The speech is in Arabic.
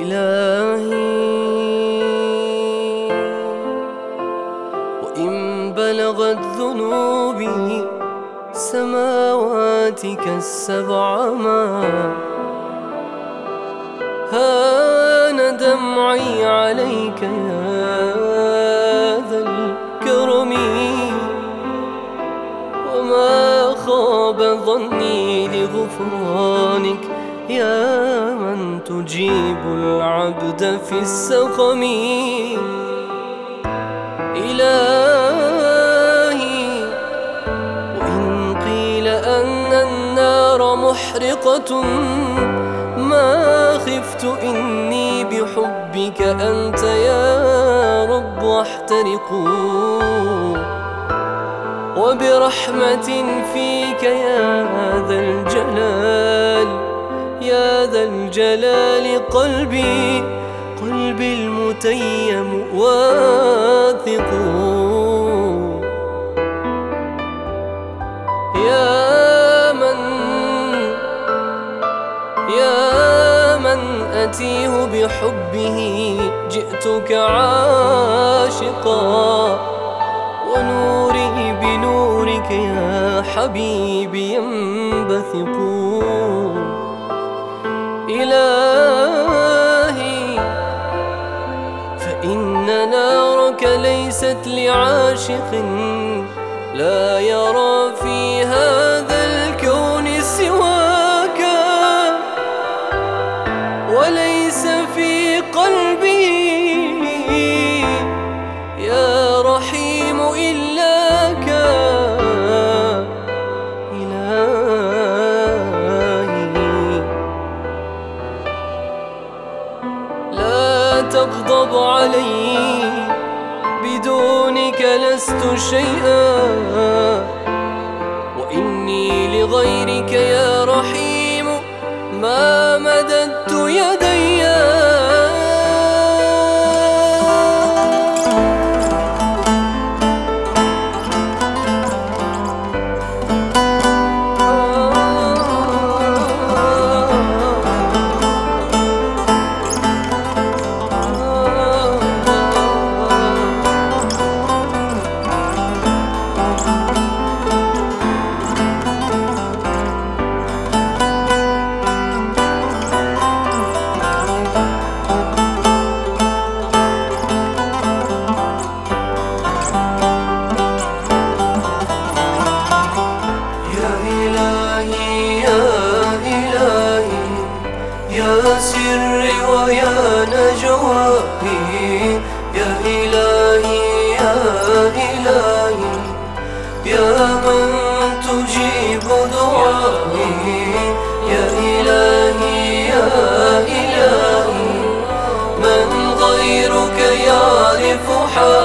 إلهي وإن بلغت ذنوبي سماواتك السبع ما هان دمعي عليك يا ذا الكرم. وما خاب ظني لغفرانك يا من تجيب العبد في السقم. إلهي محرقة. ما خفت إني بحبك أنت يا رب أحترق وبرحمة فيك يا ذا الجلال يا ذا الجلال قلبي قلبي المتيم واثق. أتيه بحبه جئتك عاشقا. ونوري بنورك يا حبيبي ينبثق. إلهي فإن نارك ليست لعاشق لا يرى وليس في قلبي. يا رحيم إلاك إلهي. لا تغضب علي بدونك لست شيئا. الفحول